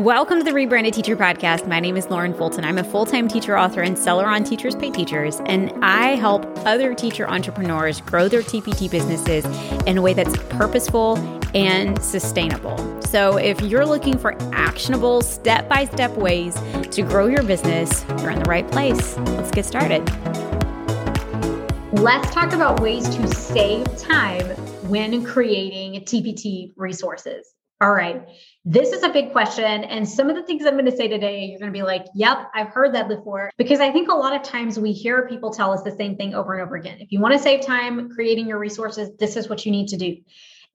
Welcome to the Rebranded Teacher Podcast. My name is Lauren Fulton. I'm a full time teacher, author, and seller on Teachers Pay Teachers, and I help other teacher entrepreneurs grow their TPT businesses in a way that's purposeful and sustainable. So, if you're looking for actionable, step by step ways to grow your business, you're in the right place. Let's get started. Let's talk about ways to save time when creating TPT resources. All right. This is a big question. And some of the things I'm going to say today, you're going to be like, yep, I've heard that before. Because I think a lot of times we hear people tell us the same thing over and over again. If you want to save time creating your resources, this is what you need to do.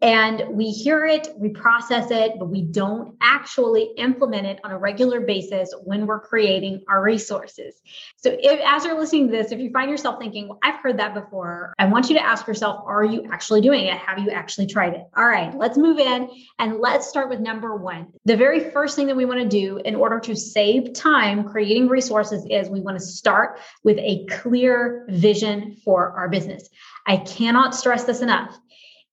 And we hear it, we process it, but we don't actually implement it on a regular basis when we're creating our resources. So, if, as you're listening to this, if you find yourself thinking, well, I've heard that before, I want you to ask yourself, are you actually doing it? Have you actually tried it? All right, let's move in and let's start with number one. The very first thing that we want to do in order to save time creating resources is we want to start with a clear vision for our business. I cannot stress this enough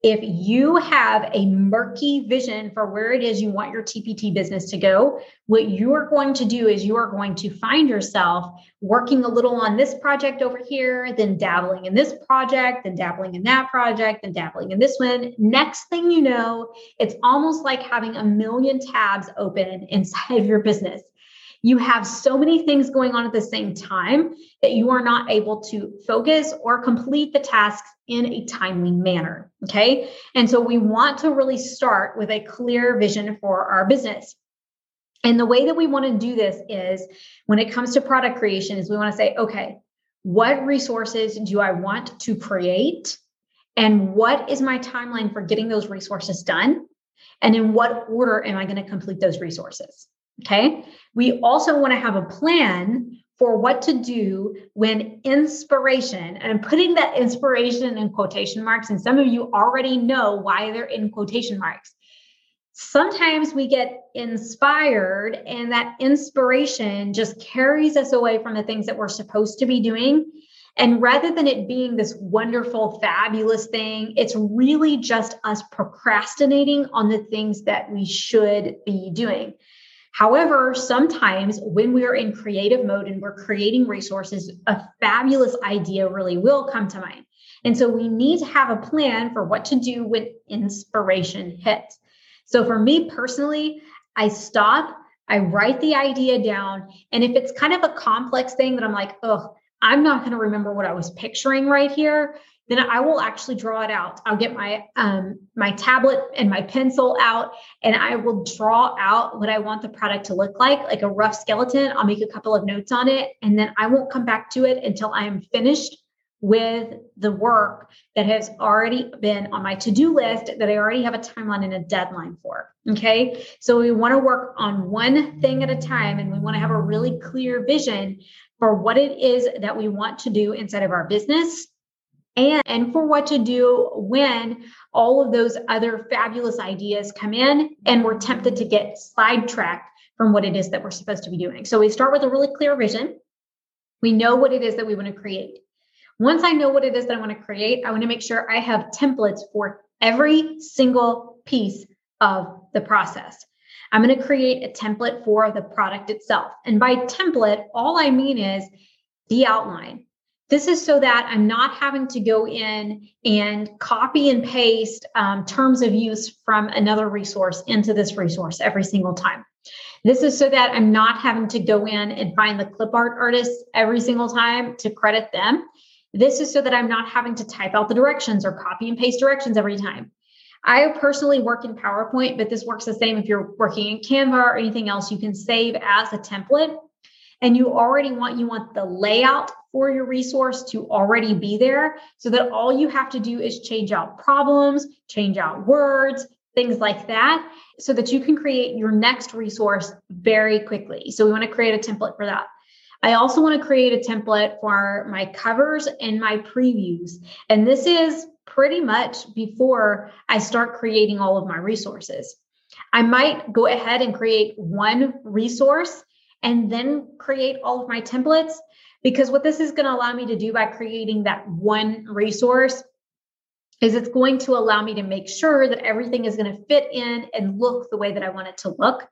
if you have a murky vision for where it is you want your TPT business to go, what you are going to do is you are going to find yourself working a little on this project over here, then dabbling in this project, then dabbling in that project, then dabbling in this one. Next thing you know, it's almost like having a million tabs open inside of your business you have so many things going on at the same time that you are not able to focus or complete the tasks in a timely manner. Okay. And so we want to really start with a clear vision for our business. And the way that we want to do this is when it comes to product creation is we want to say, okay, what resources do I want to create? And what is my timeline for getting those resources done? And in what order am I going to complete those resources? Okay. We also want to have a plan for what to do when inspiration, and I'm putting that inspiration in quotation marks, and some of you already know why they're in quotation marks. Sometimes we get inspired, and that inspiration just carries us away from the things that we're supposed to be doing. And rather than it being this wonderful, fabulous thing, it's really just us procrastinating on the things that we should be doing. However, sometimes when we are in creative mode and we're creating resources, a fabulous idea really will come to mind. And so we need to have a plan for what to do when inspiration hits. So for me personally, I stop, I write the idea down. And if it's kind of a complex thing that I'm like, oh, I'm not going to remember what I was picturing right here, then I will actually draw it out. I'll get my um, my tablet and my pencil out, and I will draw out what I want the product to look like, like a rough skeleton. I'll make a couple of notes on it, and then I won't come back to it until I am finished with the work that has already been on my to-do list that I already have a timeline and a deadline for. Okay. So we want to work on one thing at a time and we want to have a really clear vision for what it is that we want to do inside of our business and, and for what to do when all of those other fabulous ideas come in and we're tempted to get sidetracked from what it is that we're supposed to be doing. So we start with a really clear vision. We know what it is that we want to create. Once I know what it is that I want to create, I want to make sure I have templates for every single piece of the process. I'm going to create a template for the product itself. And by template, all I mean is the outline, this is so that I'm not having to go in and copy and paste um, terms of use from another resource into this resource every single time. This is so that I'm not having to go in and find the clip art artists every single time to credit them. This is so that I'm not having to type out the directions or copy and paste directions every time. I personally work in PowerPoint, but this works the same if you're working in Canva or anything else. You can save as a template and you already want you want the layout for your resource to already be there so that all you have to do is change out problems, change out words, things like that, so that you can create your next resource very quickly. So we want to create a template for that. I also want to create a template for my covers and my previews. And this is pretty much before I start creating all of my resources. I might go ahead and create one resource and then create all of my templates. Because what this is going to allow me to do by creating that one resource is it's going to allow me to make sure that everything is going to fit in and look the way that I want it to look.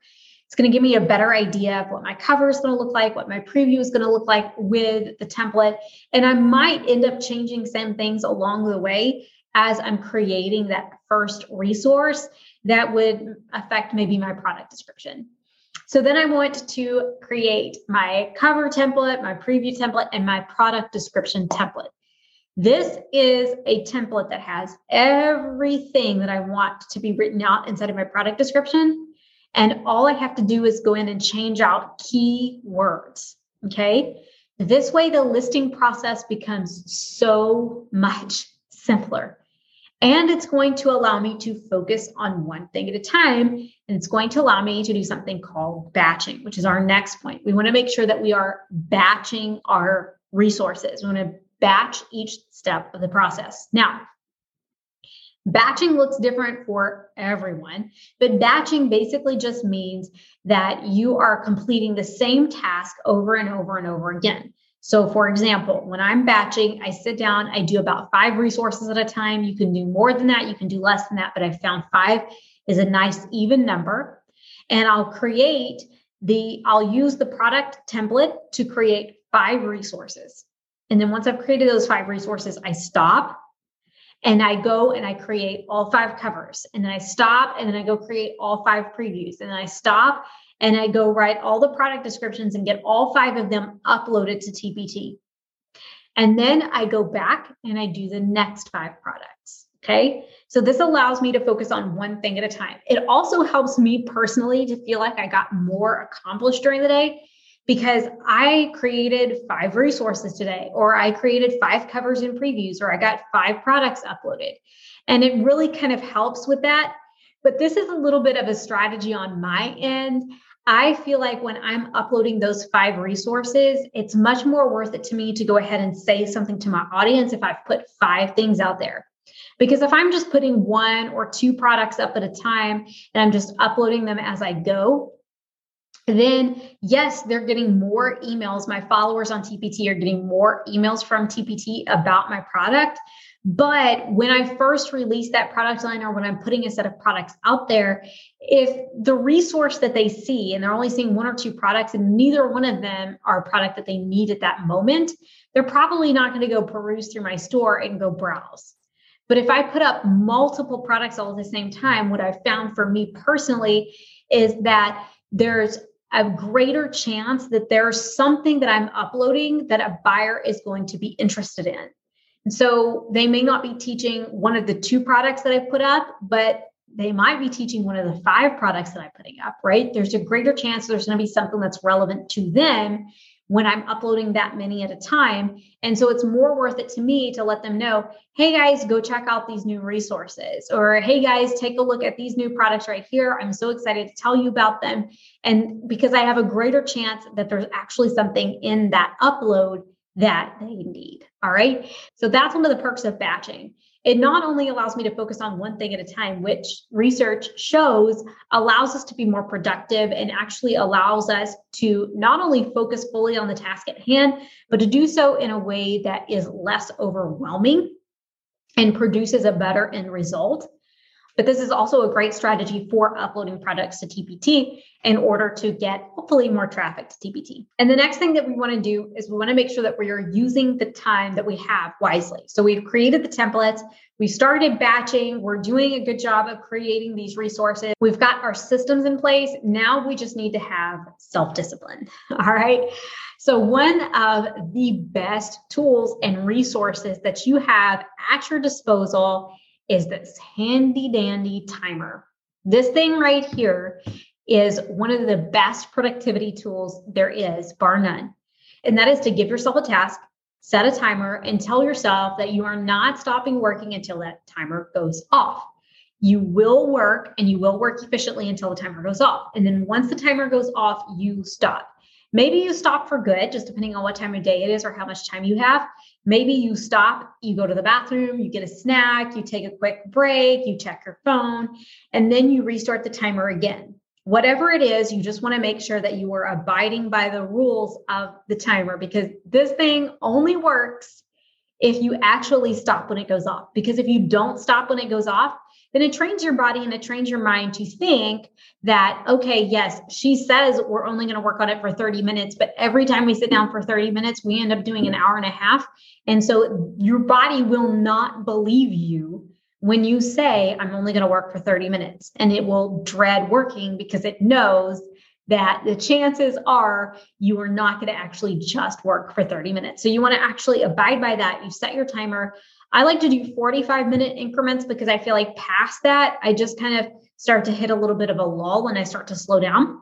It's going to give me a better idea of what my cover is going to look like, what my preview is going to look like with the template. And I might end up changing some things along the way as I'm creating that first resource that would affect maybe my product description. So then I want to create my cover template, my preview template, and my product description template. This is a template that has everything that I want to be written out inside of my product description. And all I have to do is go in and change out key words. Okay. This way, the listing process becomes so much simpler. And it's going to allow me to focus on one thing at a time. And it's going to allow me to do something called batching, which is our next point. We want to make sure that we are batching our resources. We want to batch each step of the process. Now, batching looks different for everyone, but batching basically just means that you are completing the same task over and over and over again. So, for example, when I'm batching, I sit down, I do about five resources at a time. You can do more than that, you can do less than that, but I found five is a nice even number. And I'll create the, I'll use the product template to create five resources. And then once I've created those five resources, I stop and I go and I create all five covers. And then I stop and then I go create all five previews. And then I stop and I go write all the product descriptions and get all five of them uploaded to TPT. And then I go back and I do the next five products. Okay. So this allows me to focus on one thing at a time. It also helps me personally to feel like I got more accomplished during the day because I created five resources today, or I created five covers and previews, or I got five products uploaded. And it really kind of helps with that. But this is a little bit of a strategy on my end. I feel like when I'm uploading those five resources, it's much more worth it to me to go ahead and say something to my audience if I've put five things out there. Because if I'm just putting one or two products up at a time and I'm just uploading them as I go, then yes, they're getting more emails. My followers on TPT are getting more emails from TPT about my product. But when I first release that product line or when I'm putting a set of products out there, if the resource that they see and they're only seeing one or two products and neither one of them are a product that they need at that moment, they're probably not going to go peruse through my store and go browse. But if I put up multiple products all at the same time, what I've found for me personally is that there's a greater chance that there's something that I'm uploading that a buyer is going to be interested in. So they may not be teaching one of the two products that I put up, but they might be teaching one of the five products that I'm putting up, right? There's a greater chance there's going to be something that's relevant to them when I'm uploading that many at a time. And so it's more worth it to me to let them know, hey guys, go check out these new resources, or hey guys, take a look at these new products right here. I'm so excited to tell you about them. And because I have a greater chance that there's actually something in that upload that they need. All right. So that's one of the perks of batching. It not only allows me to focus on one thing at a time, which research shows allows us to be more productive and actually allows us to not only focus fully on the task at hand, but to do so in a way that is less overwhelming and produces a better end result. But this is also a great strategy for uploading products to TPT in order to get hopefully more traffic to TPT. And the next thing that we want to do is we want to make sure that we are using the time that we have wisely. So we've created the templates, we started batching, we're doing a good job of creating these resources. We've got our systems in place. Now we just need to have self discipline. All right. So, one of the best tools and resources that you have at your disposal is this handy dandy timer. This thing right here is one of the best productivity tools there is, bar none. And that is to give yourself a task, set a timer, and tell yourself that you are not stopping working until that timer goes off. You will work and you will work efficiently until the timer goes off. And then once the timer goes off, you stop. Maybe you stop for good, just depending on what time of day it is or how much time you have. Maybe you stop, you go to the bathroom, you get a snack, you take a quick break, you check your phone, and then you restart the timer again. Whatever it is, you just want to make sure that you are abiding by the rules of the timer because this thing only works if you actually stop when it goes off. Because if you don't stop when it goes off, then it trains your body and it trains your mind to think that, okay, yes, she says we're only going to work on it for 30 minutes, but every time we sit down for 30 minutes, we end up doing an hour and a half. And so your body will not believe you when you say, I'm only going to work for 30 minutes, and it will dread working because it knows that the chances are you are not going to actually just work for 30 minutes. So you want to actually abide by that. You set your timer. I like to do 45 minute increments because I feel like past that, I just kind of start to hit a little bit of a lull and I start to slow down.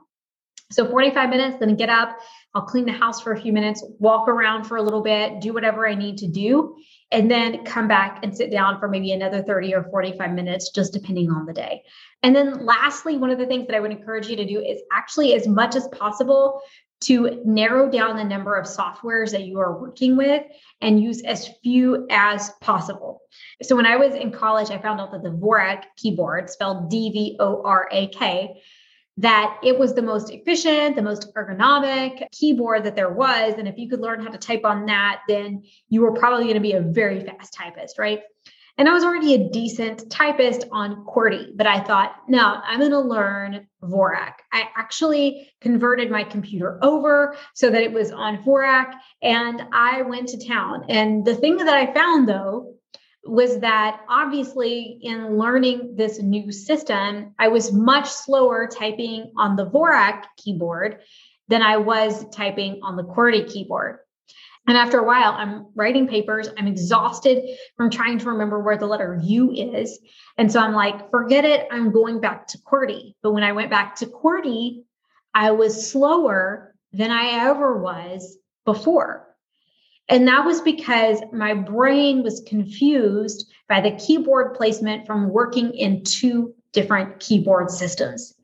So 45 minutes, then get up. I'll clean the house for a few minutes, walk around for a little bit, do whatever I need to do, and then come back and sit down for maybe another 30 or 45 minutes, just depending on the day. And then lastly, one of the things that I would encourage you to do is actually, as much as possible, to narrow down the number of softwares that you are working with and use as few as possible. So when I was in college, I found out that the Dvorak keyboard, spelled D V O R A K, that it was the most efficient, the most ergonomic keyboard that there was. And if you could learn how to type on that, then you were probably going to be a very fast typist, right? And I was already a decent typist on QWERTY, but I thought, no, I'm going to learn Dvorak. I actually converted my computer over so that it was on Dvorak and I went to town. And the thing that I found though was that obviously in learning this new system, I was much slower typing on the Dvorak keyboard than I was typing on the QWERTY keyboard. And after a while, I'm writing papers. I'm exhausted from trying to remember where the letter U is. And so I'm like, forget it. I'm going back to QWERTY. But when I went back to QWERTY, I was slower than I ever was before. And that was because my brain was confused by the keyboard placement from working in two different keyboard systems.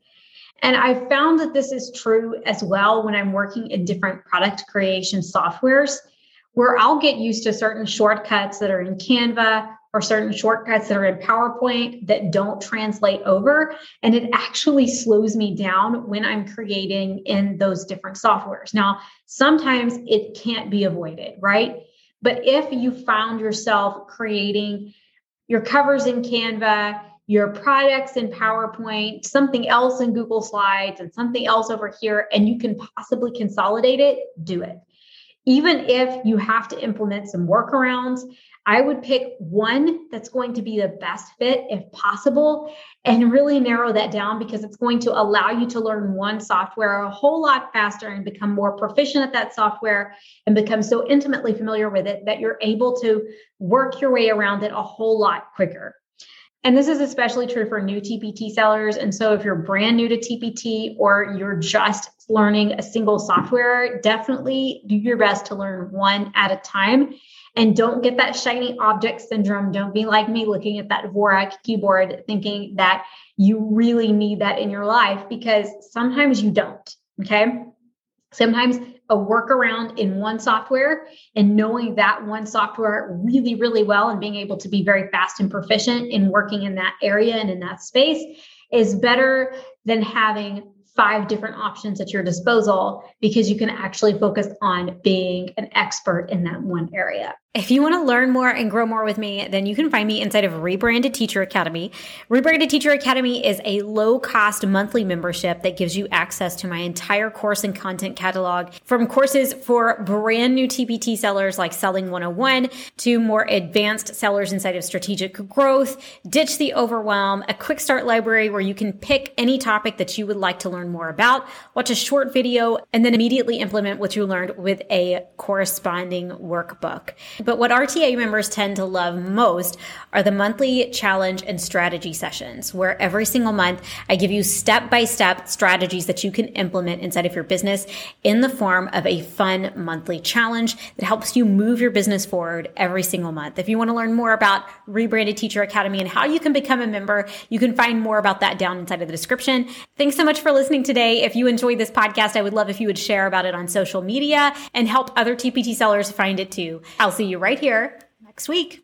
And I found that this is true as well when I'm working in different product creation softwares where I'll get used to certain shortcuts that are in Canva or certain shortcuts that are in PowerPoint that don't translate over. And it actually slows me down when I'm creating in those different softwares. Now, sometimes it can't be avoided, right? But if you found yourself creating your covers in Canva, your products in PowerPoint, something else in Google Slides, and something else over here, and you can possibly consolidate it, do it even if you have to implement some workarounds, I would pick one that's going to be the best fit if possible and really narrow that down because it's going to allow you to learn one software a whole lot faster and become more proficient at that software and become so intimately familiar with it that you're able to work your way around it a whole lot quicker. And this is especially true for new TPT sellers. And so, if you're brand new to TPT or you're just learning a single software, definitely do your best to learn one at a time. And don't get that shiny object syndrome. Don't be like me looking at that Dvorak keyboard thinking that you really need that in your life because sometimes you don't. Okay. Sometimes a workaround in one software and knowing that one software really, really well and being able to be very fast and proficient in working in that area and in that space is better than having five different options at your disposal because you can actually focus on being an expert in that one area. If you want to learn more and grow more with me, then you can find me inside of Rebranded Teacher Academy. Rebranded Teacher Academy is a low cost monthly membership that gives you access to my entire course and content catalog from courses for brand new TPT sellers like Selling 101 to more advanced sellers inside of strategic growth, ditch the overwhelm, a quick start library where you can pick any topic that you would like to learn more about, watch a short video, and then immediately implement what you learned with a corresponding workbook. But what RTA members tend to love most are the monthly challenge and strategy sessions, where every single month I give you step by step strategies that you can implement inside of your business in the form of a fun monthly challenge that helps you move your business forward every single month. If you want to learn more about Rebranded Teacher Academy and how you can become a member, you can find more about that down inside of the description. Thanks so much for listening today. If you enjoyed this podcast, I would love if you would share about it on social media and help other TPT sellers find it too. I'll see you right here next week.